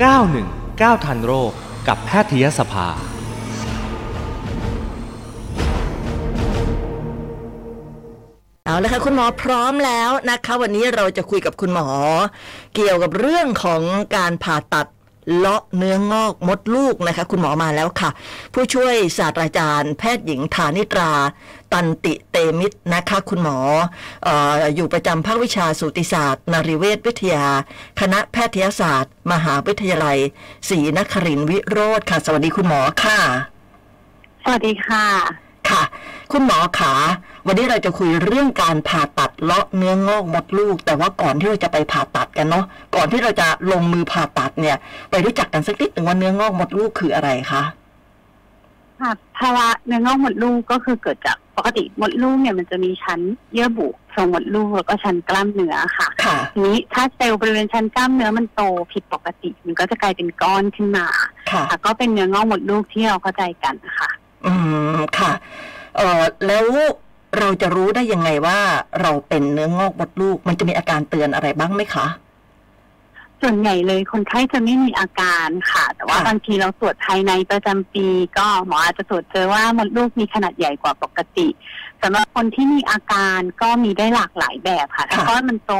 919 ทันโรคกับแพทยสภา เอาละค่ะคุณหมอพร้อมแล้วนะคะ วันนี้เราจะคุยกับคุณหมอ เกี่ยวกับเรื่องของการผ่าตัด เลาะเนื้องอกมดลูกนะคะ คุณหมอมาแล้วค่ะ ผู้ช่วยศาสตราจารย์ แพทย์หญิงฐานิตรา ตันติเตมิตรนะคะ คุณหมออออยู่ประจำภาควิชาสูติศาสตร์นริเวศวิทยา คณะแพทยศาสตร์ มหาวิทยาลัยศรีนครินทร์วิโรธค่ะ สวัสดีคุณหมอค่ะ สวัสดีค่ะ ค่ะ คุณหมอขา วันนี้เราจะคุยเรื่องการผ่าตัดเลาะเนื้องอกมดลูก แต่ว่าก่อนที่เราจะไปผ่าตัดกันเนาะก่อนที่เราจะลงมือผ่าตัดเนี่ย ไปรู้จักกันสักนิดหนึ่งว่าเนื้องอกมดลูกคืออะไรคะค่ะภาวะเนื้องอกมดลูกก็คือเกิดจากปกติมดลูกเนี่ยมันจะมีชั้นเยื่อบุทรงมดลูกแล้วก็ชั้นกล้ามเนื้อค่ะค่ะทีนี้ถ้าเซลล์บริเวณชั้นกล้ามเนื้อมันโตผิดปกติ มันก็จะกลายเป็นก้อนขึ้นมาค่ะค่ะก็เป็นเนื้องอกมดลูกที่เราเข้าใจกันนะคะ อืมค่ะเออแล้วเราจะรู้ได้ยังไงว่าเราเป็นเนื้องอกมดลูก มันจะมีอาการเตือนอะไรบ้างไหมคะ ส่วนใหญ่เลยคนไข้จะไม่มีอาการค่ะ แต่ว่าค่ะ บางทีเราตรวจภายในประจำปี ก็หมออาจจะตรวจเจอว่ามดลูกมีขนาดใหญ่กว่าปกติสำหรับคนที่มีอาการก็มีได้หลากหลายแบบค่ะถ้าก้อนมันโต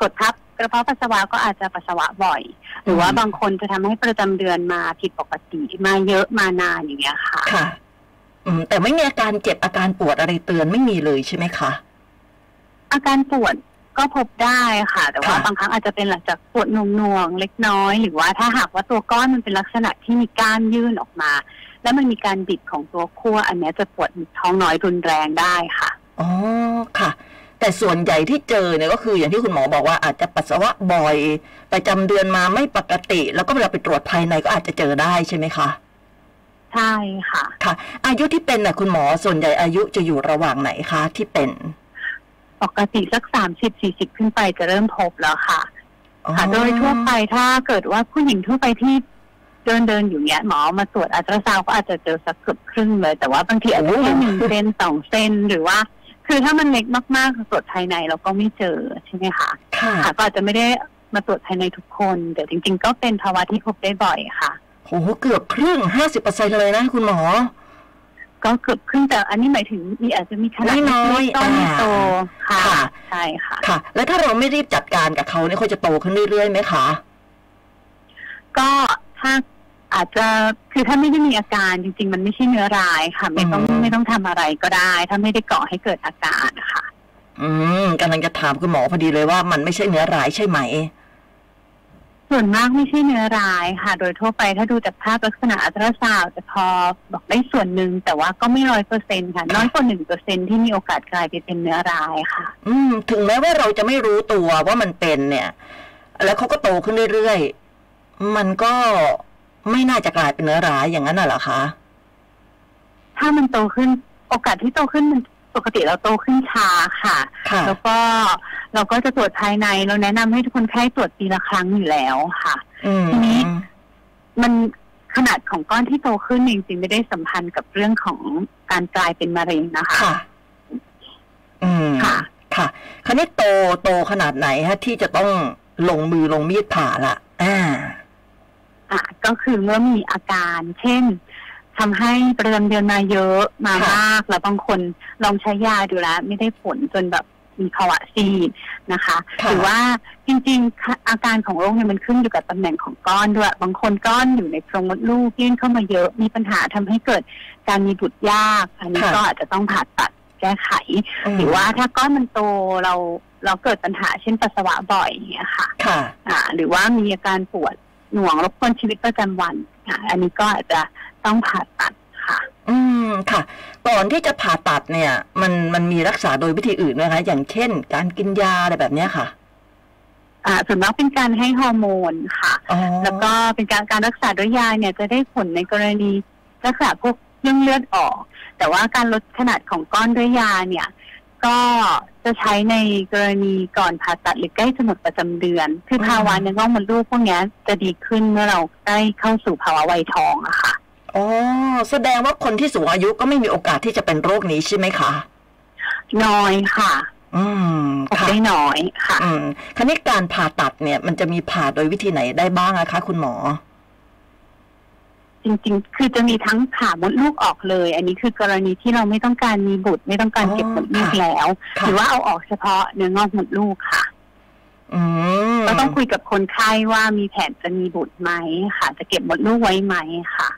กดทับกระเพาะปัสสาวะก็อาจจะปัสสาวะบ่อย หรือว่าบางคนจะทำให้ประจำเดือนมาผิดปกติมาเยอะมานานอย่างเงี้ยค่ะ ค่ะอืม แต่ไม่มีอาการเจ็บอาการปวดอะไรเตือนไม่มีเลยใช่ไหมคะ อาการปวดก็พบได้ค่ะ แต่ว่าค่ะบางครั้งอาจจะเป็นหลังจากปวดหน่วงๆเล็กน้อย หรือว่าถ้าหากว่าตัวก้อนมันเป็นลักษณะที่มีก้านยื่นออกมา แล้วมันมีการบิดของตัวขั้ว อันเนี้ยจะปวดท้องน้อยรุนแรงได้ค่ะอ๋อค่ะ แต่ส่วนใหญ่ที่เจอเนี่ยก็คืออย่างที่คุณหมอบอกว่าอาจจะปัสสาวะบ่อยประจำเดือนมาไม่ปกติ แล้วก็เวลาไปตรวจภายในก็อาจจะเจอได้ใช่ไหมคะ ใช่ค่ะ ค่ะ อายุที่เป็นน่ะคุณหมอส่วนใหญ่อายุจะอยู่ระหว่างไหนคะที่เป็น ปกติสักสามสิบสี่สิบขึ้นไปจะเริ่มพบแล้วค่ะอ๋อค่ะ โดยทั่วไปถ้าเกิดว่าผู้หญิงทั่วไปที่เดินเดินอยู่เนี้ยหมอมาตรวจอัลตราซาวด์ก็อาจจะเจอสักเกือบครึ่งเลย แต่ว่าบางทีอาจจะแค่หนึ่งเซนสองเซนหรือว่า คือถ้ามันเล็กมากๆตรวจภายในเราก็ไม่เจอใช่ไหมคะค่ะค่ะก็อาจจะไม่ได้มาตรวจภายในทุกคนแต่จริง ๆ ก็เป็นภาวะที่พบได้บ่อยค่ะ โอ้โหเกือบครึ่งห้าสิบเปอร์เซ็นเลยนะคุณหมอ ก็เกือบครึ่งแต่อันนี้หมายถึงมีอาจจะมีขนาดน้อยๆเล็กๆก้อนไม่โตค่ะค่ะใช่ค่ะค่ะ แล้วถ้าเราไม่รีบจัดการกับเขาเนี่ยเขาจะโตขึ้นเรื่อยๆไหมคะก็ถ้าอาจจะคือถ้าไม่ได้มีอาการจริง ๆ มันไม่ใช่เนื้อร้ายค่ะ ไม่ต้องอืมไม่ต้องทำอะไรก็ได้ ถ้าไม่ได้ก่อให้เกิดอาการนะคะอืมกำลังจะถามคุณหมอพอดีเลยว่ามันไม่ใช่เนื้อร้ายใช่ไหม ส่วนมากไม่ใช่เนื้อร้ายค่ะ โดยทั่วไปถ้าดูจากภาพลักษณะอัลตราซาวด์จะพอบอกได้ส่วนหนึ่งแต่ว่าก็ไม่ร้อยเปอร์เซ็นค่ะ น้อยกว่าหนึ่งเปอร์เซ็นที่มีโอกาสกลายไปเป็นเนื้อร้ายค่ะ อืม ถึงแม้ว่าเราจะไม่รู้ตัวว่ามันเป็นเนี่ย แล้วเขาก็โตขึ้นเรื่อยๆ มันก็ไม่น่าจะกลายเป็นเนื้อร้ายอย่างนั้นน่ะเหรอคะ ถ้ามันโตขึ้นโอกาสที่โตขึ้นมันปกติเราโตขึ้นช้าค่ะค่ะแล้วก็ เราก็จะตรวจภายในเราแนะนำให้ทุกคนไข้ตรวจปีละครั้งอยู่แล้วค่ะอืมทีนี้มันขนาดของก้อนที่โตขึ้นจริงๆไม่ได้สัมพันธ์กับเรื่องของการกลายเป็นมะเร็งนะคะค่ะอืมค่ะ ค่ะ คราวนี้โตโตขนาดไหนฮะ ที่จะต้องลงมือลงมีดผ่าละอ่าอะก็คือเมื่อมีอาการ เช่นทำให้ประจำเดือนมาเยอะมาค่ะมาก แล้วบางคนลองใช้ยาดูแล้ว ไม่ได้ผลจนแบบ มีภาวะซีดนะคะค่ะหรือว่าจริงๆค่ะอาการของโรคเนี่ยมันขึ้นอยู่กับตำแหน่งของก้อนด้วย บางคนก้อนอยู่ในโพรงมดลูกยื่นเข้ามาเยอะมีปัญหาทำให้เกิดการมีบุตรยาก อันนี้ค่ะก็อาจจะต้องผ่าตัดแก้ไขมหรือว่าถ้าก้อนมันโตเราเราเกิดปัญหาเช่นปัสสาวะบ่อยอย่างเงี้ยค่ะค่ะอ่าหรือว่ามีอาการปวดหน่วงรบกวนชีวิตประจำวันอ่าอันนี้ก็อาจจะต้องผ่าตัด ค่ะ อืมค่ะ ก่อนที่จะผ่าตัดเนี่ย มันมันมีรักษาโดยวิธีอื่นไหมคะ อย่างเช่น การกินยาอะไรแบบเนี้ยค่ะ อ่าส่วนมากเป็นการให้ฮอร์โมนค่ะอ๋อแล้วก็เป็นการการรักษาด้วยยาเนี่ยจะได้ผลในกรณีรักษาพวกเรื่องเลือดออก แต่ว่าการลดขนาดของก้อนด้วยยาเนี่ย ก็จะใช้ในกรณีก่อนผ่าตัดหรือใกล้จะหมดประจำเดือน คือภาวะเนื้องอกมดลูกพวกเนี้ยจะดีขึ้นเมื่อเราใกล้เข้าสู่ภาวะวัยทองอะค่ะ อ๋อแสดงว่าคนที่สูงอายุก็ไม่มีโอกาสที่จะเป็นโรคนี้ใช่ไหมคะ น้อยค่ะ อืมออกค่ะได้น้อยค่ะ อืมคราวนี้การผ่าตัดเนี่ย มันจะมีผ่าโดยวิธีไหนได้บ้างอะคะ คุณหมอ จริงๆ คือจะมีทั้งผ่ามดลูกออกเลย อันนี้คือกรณีที่เราไม่ต้องการมีบุตร ไม่ต้องการอ๋อเก็บมดลูกค่ะแล้วค่ะหรือว่าเอาออกเฉพาะเนื้องอกมดลูกค่ะอืมก็ต้องคุยกับคนไข้ว่ามีแผนจะมีบุตรไหมค่ะ จะเก็บมดลูกไว้ไหมค่ะแ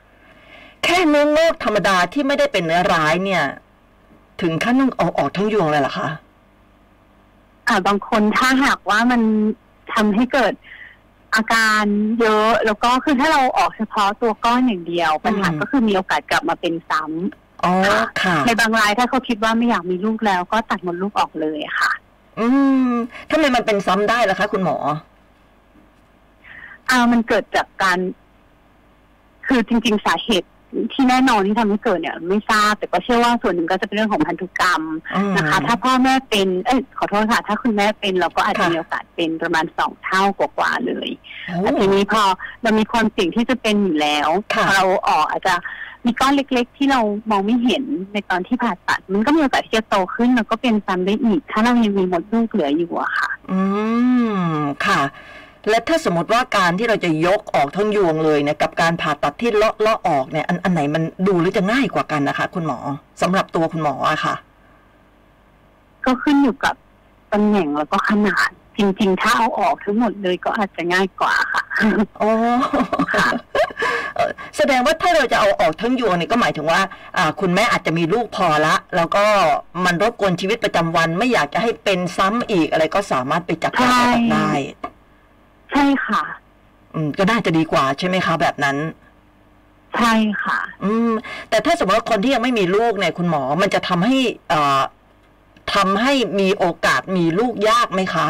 ค่เนื้องอกธรรมดาที่ไม่ได้เป็นเนื้อร้ายเนี่ย ถึงขั้นต้องเอาออกทั้งยวงเลยเหรอคะอ่าบางคนถ้าหากว่ามันทำให้เกิดอาการเยอะ แล้วก็คือถ้าเราออกเฉพาะตัวก้อนอย่างเดียวปัญหาอืมก็คือมีโอกาสกลับมาเป็นซ้ำอ๋อค่ะ ในบางรายถ้าเขาคิดว่าไม่อยากมีลูกแล้วก็ตัดมดลูกออกเลยค่ะ อืมทำไมมันเป็นซ้ำได้ล่ะคะ คุณหมออ่ามันเกิดจากการ คือจริง ๆ สาเหตุ ที่แน่นอนที่ทำให้เกิดเนี่ย ไม่ทราบแต่ก็เชื่อว่าส่วนหนึ่งก็จะเป็นเรื่องของพันธุกรรมอืมนะคะ ถ้าพ่อแม่เป็นเอ้ยขอโทษค่ะ ถ้าคุณแม่เป็นเราก็อาจจะค่ะมีโอกาสเป็นประมาณสองเท่ากว่าๆเลยโอ้แต่ทีนี้พอเรามีความเสี่ยงที่จะเป็นอยู่แล้วค่ะพอเราออกอาจจะมีก้อนเล็ก ๆ ที่เรามองไม่เห็นในตอนที่ผ่าตัด มันก็มีโอกาสที่จะโตขึ้นแล้วก็เป็นซ้ำได้อีก ถ้าเรายังมีมดลูกเหลืออยู่อะค่ะ อืมค่ะ และถ้าสมมติว่าการที่เราจะยกออกทั้งยวงเลยเนี่ยกับการผ่าตัดที่เลาะเลาะออกเนี่ยอันอันไหนมันดูหรือจะง่ายกว่ากันนะคะ คุณหมอสำหรับตัวคุณหมออะค่ะ ก็ขึ้นอยู่กับตำแหน่งแล้วก็ขนาด จริง ๆ ถ้าเอาออกทั้งหมดเลยก็อาจจะง่ายกว่าค่ะอ๋อเอ่อแสดงว่าถ้าเราจะเอาออกทั้งยวงเนี่ยก็หมายถึงว่าอ่าคุณแม่อาจจะมีลูกพอละ แล้วก็มันรบกวนชีวิตประจำวันไม่อยากจะให้เป็นซ้ำอีกอะไรก็สามารถไปจับการผ่าตัดได้ ใช่ค่ะ อืม ก็น่าจะดีกว่าใช่ไหมคะ แบบนั้น ใช่ค่ะ อืม แต่ถ้าสมมติว่าคนที่ยังไม่มีลูกเนี่ยคุณหมอ มันจะทำให้เอ่อทำให้มีโอกาสมีลูกยากไหมคะ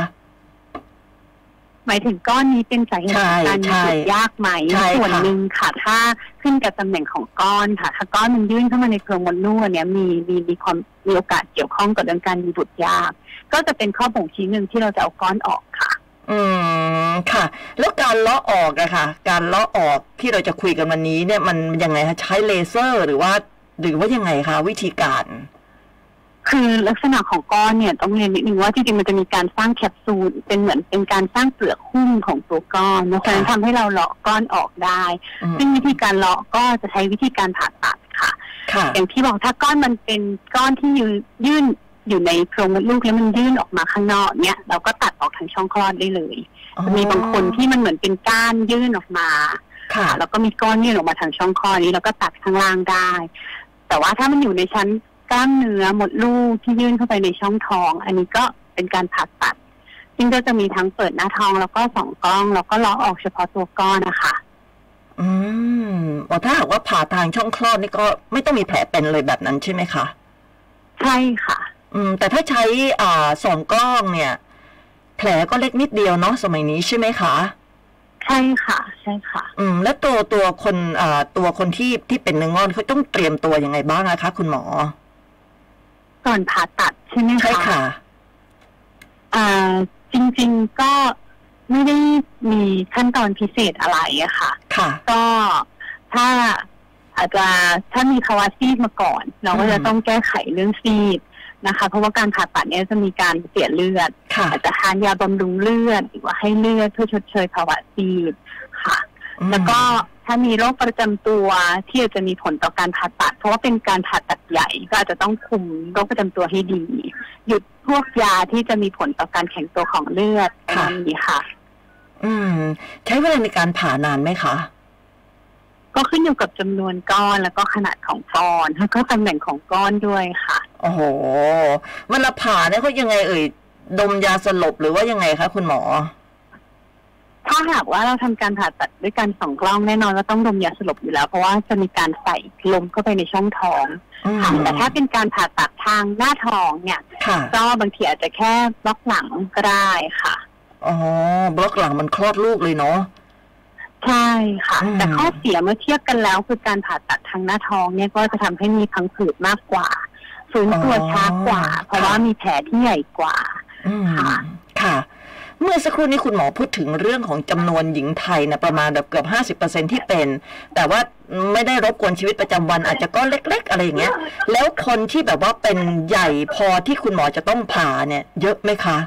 หมายถึงก้อนนี้เป็นสาเหตุของการมีใช่บุตรยากไหมใช่ค่ะ ส่วนหนึ่งค่ะ ถ้าขึ้นกับตำแหน่งของก้อนค่ะ ถ้าก้อนมันยื่นเข้ามาในโพรงมดลูกอันเนี้ยมีมีมีความมีโอกาสเกี่ยวข้องกับเรื่องการมีบุตรยาก ก็จะเป็นข้อบ่งชี้หนึ่งที่เราจะเอาก้อนออกค่ะ อืม ค่ะ แล้วการเลาะออกอะค่ะ การเลาะออกที่เราจะคุยกันวันนี้เนี่ยมันยังไงคะใช้เลเซอร์หรือว่า หรือว่ายังไงคะวิธีการ คือลักษณะของก้อนเนี่ยต้องเรียนนิดนึงว่าจริงๆมันจะมีการสร้างแคปซูลเป็นเหมือนเป็นการสร้างเปลือกหุ้มของตัวก้อนเพราะฉะนั้นทำให้เราเลาะก้อนออกได้อืมซึ่งวิธีการเลาะก็จะใช้วิธีการผ่าตัดค่ะค่ะ อย่างที่บอกถ้าก้อนมันเป็นก้อนที่ยืนยื่น อยู่ในโพรงมดลูกแล้วมันยื่นออกมาข้างนอกเนี่ยเราก็ตัดออกทางช่องคลอดได้เลยจะมีบางคนที่มันเหมือนเป็นก้านยื่นออกมา ค่ะ แล้วก็มีก้อนยื่นออกมาทางช่องคลอดนี้แล้วก็ตัดข้างล่างได้ แต่ว่าถ้ามันอยู่ในชั้นกล้ามเนื้อมดลูกที่ยื่นเข้าไปในช่องท้อง อันนี้ก็เป็นการผ่าตัด ซึ่งก็จะมีทั้งเปิดหน้าท้องแล้วก็สองกล้อง แล้วก็เลาะออกเฉพาะตัวก้อนนะคะอืมอ๋อถ้าหากว่าผ่าทางช่องคลอดนี่ก็ไม่ต้องมีแผลเป็นเลยแบบนั้นใช่ไหมคะ ใช่ค่ะอืม แต่ถ้าใช้อ่าสองกล้องเนี่ย แผลก็เล็กนิดเดียวเนาะสมัยนี้ใช่ไหมคะ ใช่ค่ะ ใช่ค่ะ อืม แล้วตัวตัวคนอ่าตัวคนที่ที่เป็นเนื้องอกเขาต้องเตรียมตัวยังไงบ้างอะคะ คุณหมอ ก่อนผ่าตัดใช่ไหมคะใช่ค่ะอ่าจริง ๆก็ไม่ได้มีขั้นตอนพิเศษอะไรอะค่ะ ค่ะ ก็ถ้าอาจจะถ้ามีภาวะซีดมาก่อน เราก็จะอืมต้องแก้ไขเรื่องซีด นะคะ เพราะว่าการผ่าตัดเนี้ยจะมีการเสียเลือดค่ะอาจจะทานยาบำรุงเลือดหรือว่าให้เลือดเพื่อชดเชยภาวะซีดค่ะอืมแล้วก็ถ้ามีโรคประจำตัวที่อาจจะมีผลต่อการผ่าตัด เพราะว่าเป็นการผ่าตัดใหญ่ก็อาจจะต้องคุมโรคประจำตัวให้ดี หยุดพวกยาที่จะมีผลต่อการแข็งตัวของเลือดประมาณนี้ค่ะ อืม ใช้เวลาในการผ่านานไหมคะ ก็ขึ้นอยู่กับจำนวนก้อนแล้วก็ขนาดของก้อนแล้วก็ตำแหน่งของก้อนด้วยค่ะ โอ้โหเวลาผ่าเนี่ยเขายังไงเอ่ยดมยาสลบหรือว่ายังไงคะคุณหมอ ถ้าหากว่าเราทำการผ่าตัดด้วยการส่องกล้องแน่นอนว่าต้องดมยาสลบอยู่แล้ว เพราะว่าจะมีการใส่ลมเข้าไปในช่องท้องอืมค่ะแต่ถ้าเป็นการผ่าตัดทางหน้าท้องเนี่ยค่ะก็บางทีอาจจะแค่บล็อกหลังก็ได้ค่ะอ๋อบล็อกหลังมันคลอดลูกเลยเนาะ ใช่ค่ะ อืม แต่ข้อเสียเมื่อเทียบกันแล้ว คือการผ่าตัดทางหน้าท้องเนี่ยก็จะทำให้มีพังผืดมากกว่าฟื้นตัวช้ากว่า เพราะว่ามีแผลที่ใหญ่กว่า อืมค่ะ ค่ะ เมื่อสักครู่นี้คุณหมอพูดถึงเรื่องของจำนวนหญิงไทยนะประมาณแบบเกือบห้าสิบเปอร์เซ็นที่เป็น แต่ว่าไม่ได้รบกวนชีวิตประจำวันอาจจะก้อนเล็ก ๆ อะไรอย่างเงี้ย แล้วคนที่แบบว่าเป็นใหญ่พอที่คุณหมอจะต้องผ่าเนี่ย เยอะไหมคะ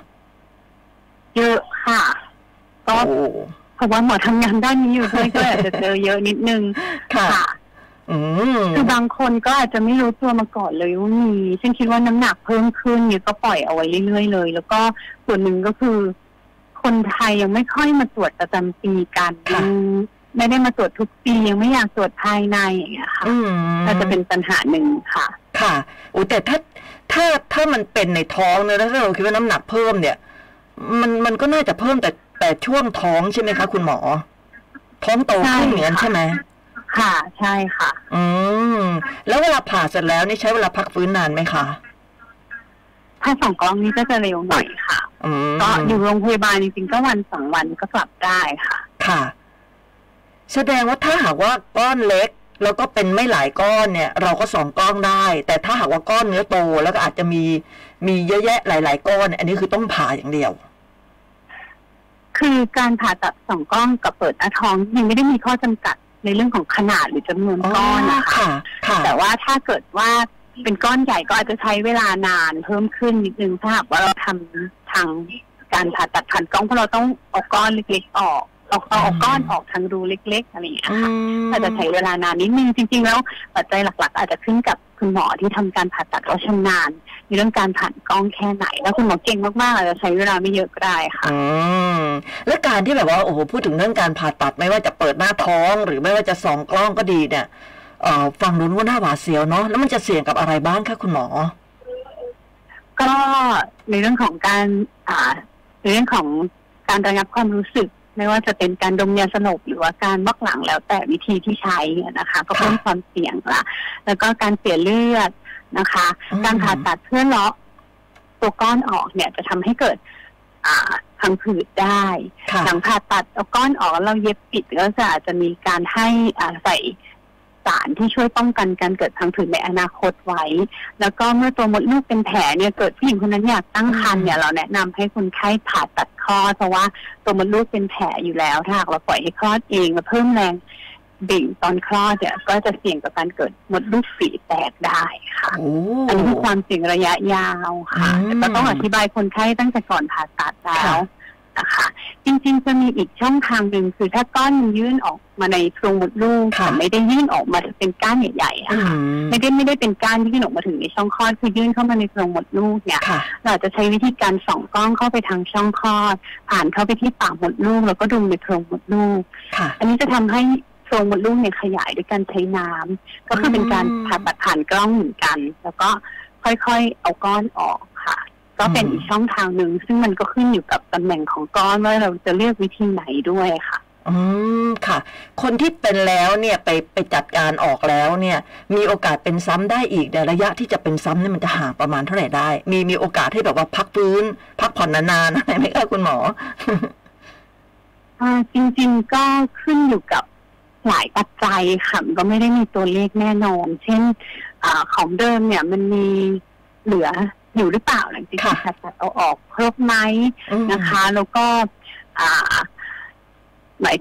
เยอะค่ะก็โอ้ เพราะว่าหมอทำงานด้านนี้อยู่ด้วยก็อาจจะเจอเยอะนิดนึงค่ะอืมคือบางคนก็อาจจะไม่รู้ตัวมาก่อนเลยว่ามีซึ่งคิดว่าน้ำหนักเพิ่มขึ้นเนี่ยก็ปล่อยเอาไว้เรื่อยๆเลย แล้วก็ส่วนหนึ่งก็คือ คนไทยยังไม่ค่อยมาตรวจประจำปีกันค่ะยังไม่ได้มาตรวจทุกปียังไม่อยากตรวจภายในอย่างเงี้ยค่ะอืมก็จะเป็นปัญหาหนึ่งค่ะ ค่ะโอ้แต่ถ้าถ้าถ้ามันเป็นในท้องเนี่ยแล้วถ้าเราคิดว่าน้ำหนักเพิ่มเนี่ย มันมันก็น่าจะเพิ่มแต่ แต่ช่วงท้องใช่ไหมคะคุณหมอ ท้องโตขึ้นอย่างนั้นใช่ค่ะใช่ไหมค่ะ ใช่ค่ะ อืมแล้วเวลาผ่าเสร็จแล้วนี่ใช้เวลาพักฟื้นนานไหมคะถ้าสองกล้องนี้ก็จะเร็วหน่อยค่ะอืมก็อยู่โรงพยาบาลจริงๆก็วันสองวันก็กลับได้ค่ะ ค่ะ แสดงว่าถ้าหากว่าก้อนเล็กแล้วก็เป็นไม่หลายก้อนเนี่ย เราก็สองกล้องได้ แต่ถ้าหากว่าก้อนเนื้อโตแล้วก็อาจจะมีมีเยอะแยะหลาย ๆ ก้อนเนี่ยอันนี้คือต้องผ่าอย่างเดียว คือการผ่าตัดสองกล้องกับเปิดหน้าท้องยังไม่ได้มีข้อจำกัดในเรื่องของขนาดหรือจำนวนก้อนนะคะค่ะค่ะแต่ว่าถ้าเกิดว่าเป็นก้อนใหญ่ก็อาจจะใช้เวลานานเพิ่มขึ้นนิดนึงถ้าหากว่าเราทำทางการผ่าตัดผ่านกล้องเพราะเราต้องเอาก้อนเล็ก ๆ ออกเอาเอาเอาก้อนออกทางรูเล็ก ๆ อะไรอย่างเงี้ยอืค่ะมอาจจะใช้เวลานานนิดนึงจริง ๆ แล้วปัจจัยหลัก ๆ อาจจะขึ้นกับ คุณหมอที่ทำการผ่าตัดเขาชำนาญในเรื่องการผ่านกล้องแค่ไหน แล้วคุณหมอเก่งมากๆอาจจะใช้เวลาไม่เยอะก็ได้ค่ะอืมและการที่แบบว่าโอ้โหพูดถึงเรื่องการผ่าตัดไม่ว่าจะเปิดหน้าท้อง หรือไม่ว่าจะส่องกล้องก็ดีเนี่ยเอ่อฟังดูว่าหน้าหวาดเสียวเนาะแล้วมันจะเสี่ยงกับอะไรบ้างคะคุณหมอ ก็ในเรื่องของการอ่าในเรื่องของการระงับความรู้สึก ไม่ว่าจะเป็นการดมยาสลบหรือว่าการบล็อกหลังแล้วแต่วิธีที่ใช้นะคะ ก็เพิ่มความเสี่ยงละแล้วก็การเสียเลือดนะคะอืมการผ่าตัดเพื่อเลาะตัวก้อนออกเนี่ยจะทำให้เกิดอ่าพังผืดได้ค่ะหลังผ่าตัดเอาก้อนออกแล้วเราเย็บปิดก็จะอาจจะมีการให้อ่าใส่ สารที่ช่วยป้องกันการเกิดพังผืดในอนาคตไว้ แล้วก็เมื่อตัวมดลูกเป็นแผลเนี่ยเกิดผู้หญิงคนนั้นอยากตั้งครรภ์เนี่ยเราแนะนำให้คนไข้ผ่าตัดคลอดเพราะว่าตัวมดลูกเป็นแผลอยู่แล้วถ้าหากเราปล่อยให้คลอดเองแล้วเพิ่มแรงบิ่งตอนคลอดเนี่ยก็จะเสี่ยงกับการเกิดมดลูกฝีแตกได้ค่ะโอ้อันนี้คือความเสี่ยงระยะยาวค่ะอืมแต่ก็ต้องอธิบายคนไข้ตั้งแต่ก่อนผ่าตัดแล้วค่ะนะคะ จริง ๆ จะมีอีกช่องทางหนึ่งคือถ้าก้อนมันยื่นออกมาในโพรงมดลูกค่ะแต่ไม่ได้ยื่นออกมาเป็นก้านใหญ่ๆอือะค่ะมไม่ได้ไม่ได้เป็นก้านยื่นออกมาถึงในช่องคลอดคือยื่นเข้ามาในโพรงมดลูกเนี่ยค่ะเราอาจจะใช้วิธีการส่องกล้องเข้าไปทางช่องคลอด ผ่านเข้าไปที่ปากมดลูกแล้วก็ดูในโพรงมดลูกค่ะอันนี้จะทำให้โพรงมดลูกเนี่ยขยายด้วยการใช้น้ำก็คือเป็นการอืมผ่าตัดผ่านกล้องเหมือนกัน แล้วก็ค่อยๆ เอาก้อนออกค่ะ ก็เป็นอืมอีกช่องทางหนึ่งซึ่งมันก็ขึ้นอยู่กับตำแหน่งของก้อนว่าเราจะเลือกวิธีไหนด้วยค่ะอืมค่ะ คนที่เป็นแล้วเนี่ยไปไปจัดการออกแล้วเนี่ย มีโอกาสเป็นซ้ำได้อีกแต่ระยะที่จะเป็นซ้ำเนี่ยมันจะห่างประมาณเท่าไหร่ได้ มีมีโอกาสให้แบบว่าพักฟื้น พักผ่อนนานๆอะไรไหมคะคุณหมออ่าจริงๆก็ขึ้นอยู่กับหลายปัจจัยค่ะมันก็ไม่ได้มีตัวเลขแน่นอน เช่นอาของเดิมเนี่ยมันมีเหลือ อยู่หรือเปล่าหลังจากที่ค่ะผ่าตัดเอาออกครบไหมอืมนะคะ แล้วก็อ่าหมาย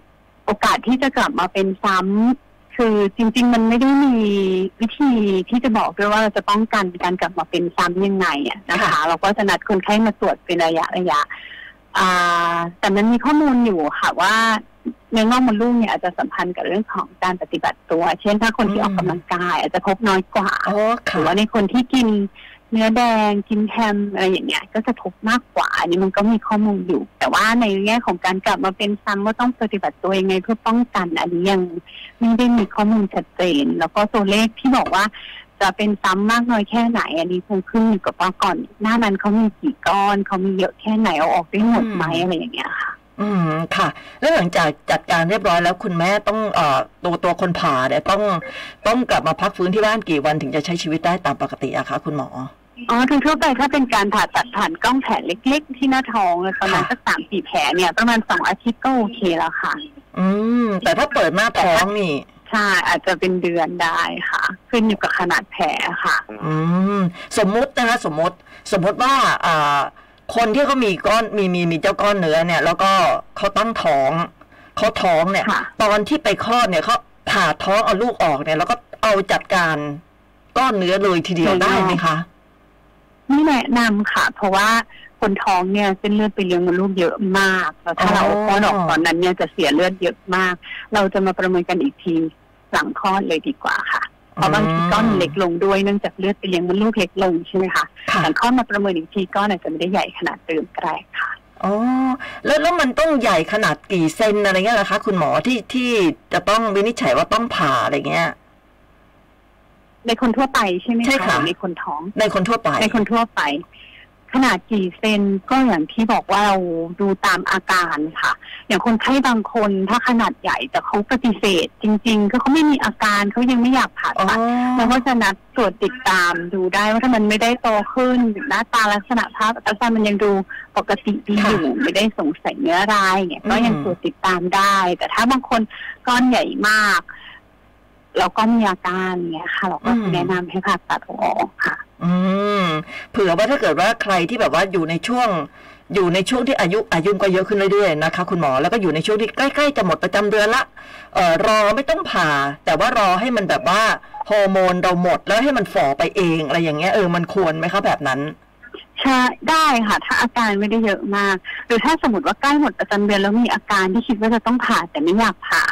โอกาสที่จะกลับมาเป็นซ้ำคือจริง ๆ มันไม่ได้มีวิธีที่จะบอกด้วยว่าเราจะป้องกันการกลับมาเป็นซ้ำยังไงอะนะคะค่ะเราก็จะนัดคนไข้มาตรวจเป็นระยะระยะอ่าแต่มันมีข้อมูลอยู่ค่ะว่าเนื้องอกมดลูกเนี่ยอาจจะสัมพันธ์กับเรื่องของการปฏิบัติตัว เช่นถ้าคนที่อืมออกกำลังกายอาจจะพบน้อยกว่าอ๋อหค่ะรือว่าในคนที่กิน เนื้อแดงกินแฮมอะไรอย่างเงี้ยก็จะพบมากกว่าอันนี้มันก็มีข้อมูลอยู่ แต่ว่าในแง่ของการกลับมาเป็นซ้ำว่าต้องปฏิบัติตัวยังไงเพื่อป้องกัน อันนี้ยังไม่ได้มีข้อมูลชัดเจน แล้วก็ตัวเลขที่บอกว่าจะเป็นซ้ำมากน้อยแค่ไหน อันนี้คงขึ้นอยู่กับว่าก่อน หน้านั้นเขามีกี่ก้อนเขามีเยอะแค่ไหนเอาออกได้หมดไหมอืมอะไรอย่างเงี้ยค่ะอืมค่ะ แล้วหลังจากจัดการเรียบร้อยแล้วคุณแม่ต้องเอ่อตัวตัวคนผ่าเนี่ยต้องต้องกลับมาพักฟื้นที่บ้านกี่วันถึงจะใช้ชีวิตได้ตามปกติอะคะคุณหมอ อ๋อโดยทั่วไปถ้าเป็นการผ่าตัดผ่านกล้องแผลเล็ก ๆ ที่หน้าท้องประมาณค่ะสักสามสี่แผลเนี่ย ประมาณสองอาทิตย์ก็โอเคแล้วค่ะ อืม แต่ถ้าเปิดหน้าท้องนี่ใช่อาจจะเป็นเดือนได้ค่ะ ขึ้นอยู่กับขนาดแผลค่ะ อืม สมมุตินะคะสมมติ สมมติว่าอ่าคนที่เขามีก้อนมีมีมีเจ้าก้อนเนื้อเนี่ย แล้วก็เขาตั้งท้องเขาท้องเนี่ยค่ะตอนที่ไปคลอดเนี่ยเขาผ่าท้องเอาลูกออกเนี่ย แล้วก็เอาจัดการก้อนเนื้อเลยทีเดียวได้ไหมคะ ไม่แนะนำค่ะ เพราะว่าคนท้องเนี่ยเส้นเลือดไปเลี้ยงมดลูกเยอะมาก แล้วถ้าอ๋อเราเอาก้อนออกตอนนั้นเนี่ยจะเสียเลือดเยอะมาก เราจะมาประเมินกันอีกทีหลังคลอดเลยดีกว่าค่ะเพราะบางทีก้อนมันเล็กลงด้วยเนื่องจากเลือดไปเลี้ยงมดลูกเล็กลงใช่ไหมคะค่ะหลังคลอดมาประเมินอีกทีก้อนอาจจะไม่ได้ใหญ่ขนาดเดิมก็ได้ค่ะอ๋อแล้วแล้วมันต้องใหญ่ขนาดกี่เซนอะไรเงี้ยเหรอคะ คุณหมอที่ที่จะต้องวินิจฉัยว่าต้องผ่าอะไรเงี้ย ในคนทั่วไปใช่ไหมใช่ค่ะหรือในคนท้อง ในคนทั่วไป ในคนทั่วไป ขนาดกี่เซนก็อย่างที่บอกว่าเราดูตามอาการค่ะ อย่างคนไข้บางคนถ้าขนาดใหญ่แต่เขาปฏิเสธ จริงๆก็เขาไม่มีอาการเขายังไม่อยากผ่าอ๋อตัดเราก็จะนัดตรวจติดตามดูได้ว่าถ้ามันไม่ได้โตขึ้นหน้าตาลักษณะภาพอัลตราซาวด์มันยังดูปกติดีอยู่ไม่ได้สงสัยเนื้อร้ายเนี่ยก็ยังตรวจติดตามได้ แต่ถ้าบางคนก้อนใหญ่มาก แล้วก็มีอาการเนี่ยค่ะ เราก็จะแนะนำให้ผ่าตัดเอาออกค่ะ อืมเผื่อว่าถ้าเกิดว่าใครที่แบบว่าอยู่ในช่วง อยู่ในช่วงที่อายุอายุก็เยอะขึ้นเรื่อยๆนะคะ คุณหมอแล้วก็อยู่ในช่วงที่ใกล้ๆจะหมดประจำเดือนละเอ่อรอไม่ต้องผ่า แต่ว่ารอให้มันแบบว่าฮอร์โมนเราหมดแล้วให้มันฝ่อไปเองอะไรอย่างเงี้ยเออมันควรไหมคะแบบนั้นใช่ได้ค่ะ ถ้าอาการไม่ได้เยอะมาก หรือถ้าสมมติว่าใกล้หมดประจำเดือนแล้วมีอาการที่คิดว่าจะต้องผ่าแต่ไม่อยากผ่า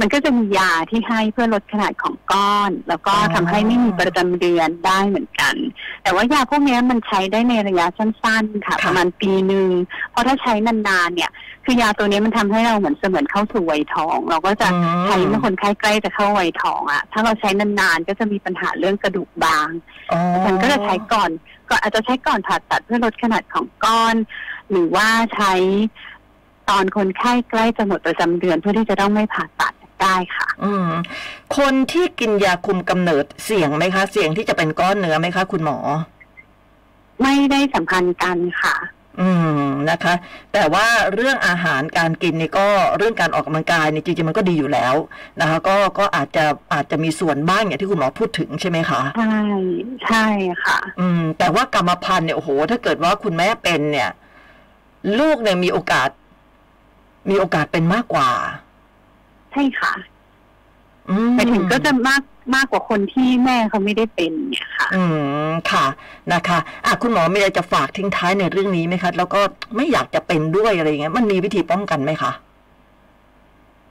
มันก็จะมียาที่ให้เพื่อลดขนาดของก้อน แล้วก็อ๋อทำให้ไม่มีประจำเดือนได้เหมือนกัน แต่ว่ายาพวกนี้มันใช้ได้ในระยะสั้นๆค่ะ ประมาณปีหนึ่งเพราะถ้าใช้นานๆเนี่ย คือยาตัวนี้มันทำให้เราเหมือนเสมือนเข้าสู่วัยทอง เราก็จะอืมใช้เมื่อคนไข้ใกล้จะเข้าวัยทองอะถ้าเราใช้นานๆก็จะมีปัญหาเรื่องกระดูกบางอ๋อฉันก็จะใช้ก่อนก็อาจจะใช้ก่อนผ่าตัดเพื่อลดขนาดของก้อน หรือว่าใช้ตอนคนไข้ใกล้จะหมดประจำเดือนเพื่อที่จะต้องไม่ผ่าตัด ได้ค่ะ อืม คนที่กินยาคุมกำเนิดเสี่ยงไหมคะ เสี่ยงที่จะเป็นก้อนเนื้อไหมคะ คุณหมอ ไม่ได้สัมพันธ์กันค่ะ อืมนะคะ แต่ว่าเรื่องอาหารการกินนี่ก็เรื่องการออกกำลังกายนี่จริงๆมันก็ดีอยู่แล้วนะคะ ก็ก็อาจจะอาจจะมีส่วนบ้างอย่างที่คุณหมอพูดถึงใช่ไหมคะใช่ใช่ค่ะ อืม แต่ว่ากรรมพันธุ์เนี่ยโอ้โห ถ้าเกิดว่าคุณแม่เป็นเนี่ย ลูกเนี่ยมีโอกาส มีโอกาสเป็นมากกว่า ใช่ค่ะอืมไปถึงก็จะมากมากกว่าคนที่แม่เขาไม่ได้เป็นเนี่ยค่ะ อืมค่ะนะคะอะคุณหมอมีอะไรจะฝากทิ้งท้ายในเรื่องนี้ไหมคะ แล้วก็ไม่อยากจะเป็นด้วยอะไรอย่างเงี้ยมันมีวิธีป้องกันไหมคะ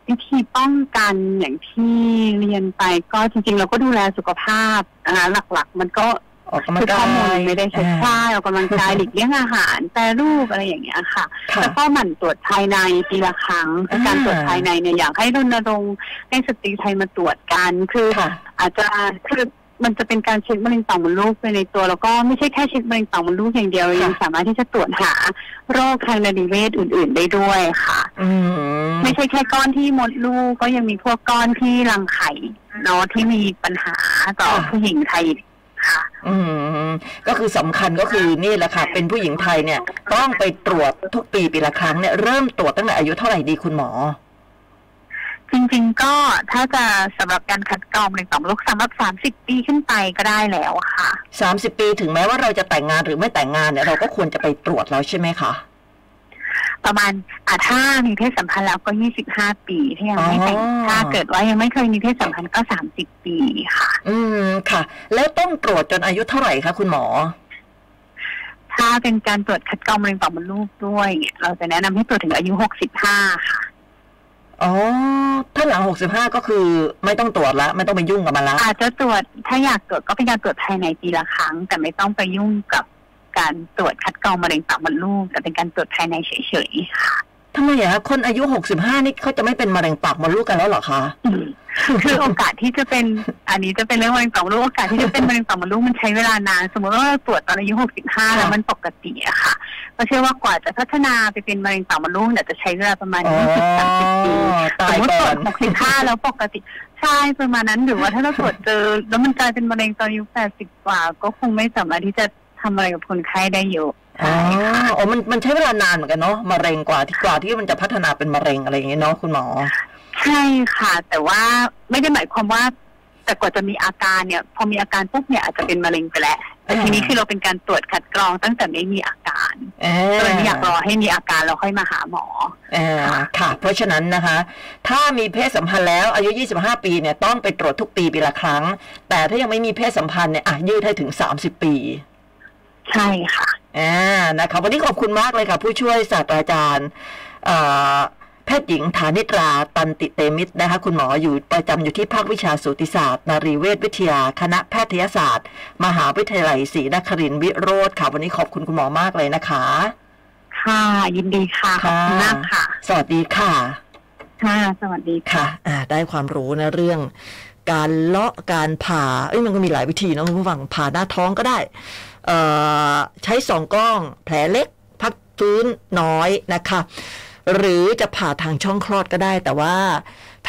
วิธีป้องกันอย่างที่เรียนไปก็จริง ๆ เราก็ดูแลสุขภาพนะคะหลัก ๆ มันก็ ออกกำลัคืงอกาข้อมูลยไม่ได้ใช้อ่าใช่ออกกำลังกายหลีกเลี่ยงอาหารแปรรูปอะไรอย่างเงี้ยค่ะค่ะแล้วก็หมั่นตรวจภายในปีละครั้งคือการอ่าตรวจภายในเนี่ยอยากให้รณรงค์ให้สตรีไทยมาตรวจกันคือค่ะอาจจะคือมันจะเป็นการเช็คมะเร็งต่อมมดลูกไปในตัวแล้วก็ไม่ใช่แค่เช็คมะเร็งต่อมมดลูกอย่างเดียวค่ะยังสามารถที่จะตรวจหาโรคทางระบบเวชอื่น ๆ ได้ด้วยค่ะอืมไม่ใช่แค่ก้อนที่มดลูกก็ยังมีพวกก้อนที่รังไข่เนาะที่มีปัญหาต่อค่ะผู้หญิงไทยค่ะ อืมก็คือสำคัญก็คือนี่แหละค่ะ เป็นผู้หญิงไทยเนี่ย ต้องไปตรวจทุกปีปีละครั้งเนี่ยเริ่มตรวจตั้งแต่อายุเท่าไหร่ดีคุณหมอ จริง ๆ ก็ถ้าจะสำหรับการคัดกรองมะเร็งต่อมมดลูกสำหรับสามสิบปีขึ้นไปก็ได้แล้วค่ะสามสิบปีถึงแม้ว่าเราจะแต่งงานหรือไม่แต่งงานเนี่ยเราก็ควรจะไปตรวจแล้วใช่ไหมคะ ประมาณอะถ้ามีเพศสัมพันธ์แล้วก็ยี่สิบห้าปีถ้ายังไม่แต่งอ๋อถ้าเกิดว่ายังไม่เคยมีเพศสัมพันธ์ก็สามสิบปีค่ะ อืมค่ะ แล้วต้องตรวจจนอายุเท่าไหร่คะคุณหมอ ถ้าเป็นการตรวจคัดกรองมะเร็งต่อมมดลูกด้วยเนี่ยเราจะแนะนำให้ตรวจถึงอายุหกสิบห้าค่ะอ๋อ ถ้าหลังหกสิบห้าก็คือไม่ต้องตรวจละ ไม่ต้องไปยุ่งกับมันละอาจจะตรวจถ้าอยากตรวจก็เป็นการตรวจภายในปีละครั้ง แต่ไม่ต้องไปยุ่งกับ การตรวจคัดกรองมะเร็งปากมดลูกแต่เป็นการตรวจภายในเฉยๆค่ะทำไมอะคะคนอายุหกสิบห้านี่เขาจะไม่เป็นมะเร็งปากมดลูกกันแล้วเหรอคะคือโอกาสที่จะเป็น อันนี้จะเป็นเรื่องมะเร็งปากมดลูกโอกาสที่จะเป็นมะเร็งปากมดลูกมันใช้เวลานาน สมมติว่าเราตรวจตอนอายุ65แล้วมันปกติอะค่ะก็เชื่อว่ากว่าจะพัฒนาไปเป็นมะเร็งปากมดลูกเนี่ยจะใช้เวลาประมาณอ๋อ20-30ปีตาสมยมติตก่รอวนจ65แล้วปกติใช่ประมาณนั้นหรือว่าถ้าเราตรวจเจอ แล้วมันกลายเป็นมะเร็งตอนอายุ80กว่า ก็คงไม่สามารถที่จะ ทำอะไรกับคนไข้ได้เยอะอ๋อใช่ค่ะอ๋อมันมันใช้เวลานานเหมือนกันเนาะมะเร็งกว่าที่กว่าที่มันจะพัฒนาเป็นมะเร็งอะไรอย่างเงี้ยเนาะคุณหมอ ใช่ค่ะ แต่ว่าไม่ได้หมายความว่า แต่กว่าจะมีอาการเนี่ย พอมีอาการปุ๊บเนี่ยอาจจะเป็นมะเร็งไปแล้วแต่ทีนี้คือเราเป็นการตรวจคัดกรองตั้งแต่ไม่มีอาการอ่าก็เลยไม่อยากรอให้มีอาการเราค่อยมาหาหมออ่าค่ะ เพราะฉะนั้นนะคะ ถ้ามีเพศสัมพันธ์แล้วอายุ 25 ปีเนี่ยต้องไปตรวจทุกปีปีละครั้ง แต่ถ้ายังไม่มีเพศสัมพันธ์เนี่ยอะยืดให้ถึง 30 ปี ใช่ค่ะอ่านะคะวันนี้ขอบคุณมากเลยค่ะ ผู้ช่วยศาสตราจารย์เอ่อแพทย์หญิงฐานิตราตันติเตมิตรนะคะคุณหมออยู่ประจำอยู่ที่ภาควิชาสูติศาสตร์ นารีเวชวิทยา คณะแพทยศาสตร์ มหาวิทยาลัยศรีนครินทร์วิโรธค่ะ วันนี้ขอบคุณคุณหมอมากเลยนะคะ ค่ะ ยินดีค่ะขอบคุณมากค่ะ สวัสดีค่ะ ค่ะ สวัสดีค่ะค่ะอ่าได้ความรู้นะเรื่อง การเลาะการผ่าเอ้ยมันก็มีหลายวิธีนะคุณผู้ฟังผ่าหน้าท้องก็ได้เอ่อ ใช้สองกล้อง แผลเล็ก พักฟื้นน้อยนะคะ หรือจะผ่าทางช่องคลอดก็ได้ แต่ว่า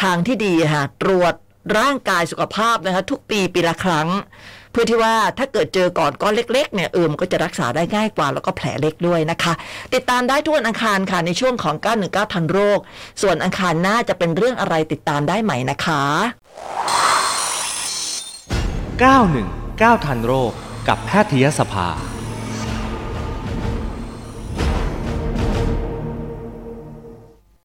ทางที่ดีค่ะตรวจร่างกายสุขภาพนะคะ ทุกปีปีละครั้ง เพื่อที่ว่าถ้าเกิดเจอก่อนก้อนเล็ก ๆ เนี่ยเออมก็จะรักษาได้ง่ายกว่า แล้วก็แผลเล็กด้วยนะคะ ติดตามได้ทุกวันอังคารค่ะ ในช่วงของ 919 ทันโรค ส่วนอังคารหน้าจะเป็นเรื่องอะไรติดตามได้ใหม่นะคะ 919 ทันโรค กับแพทยสภา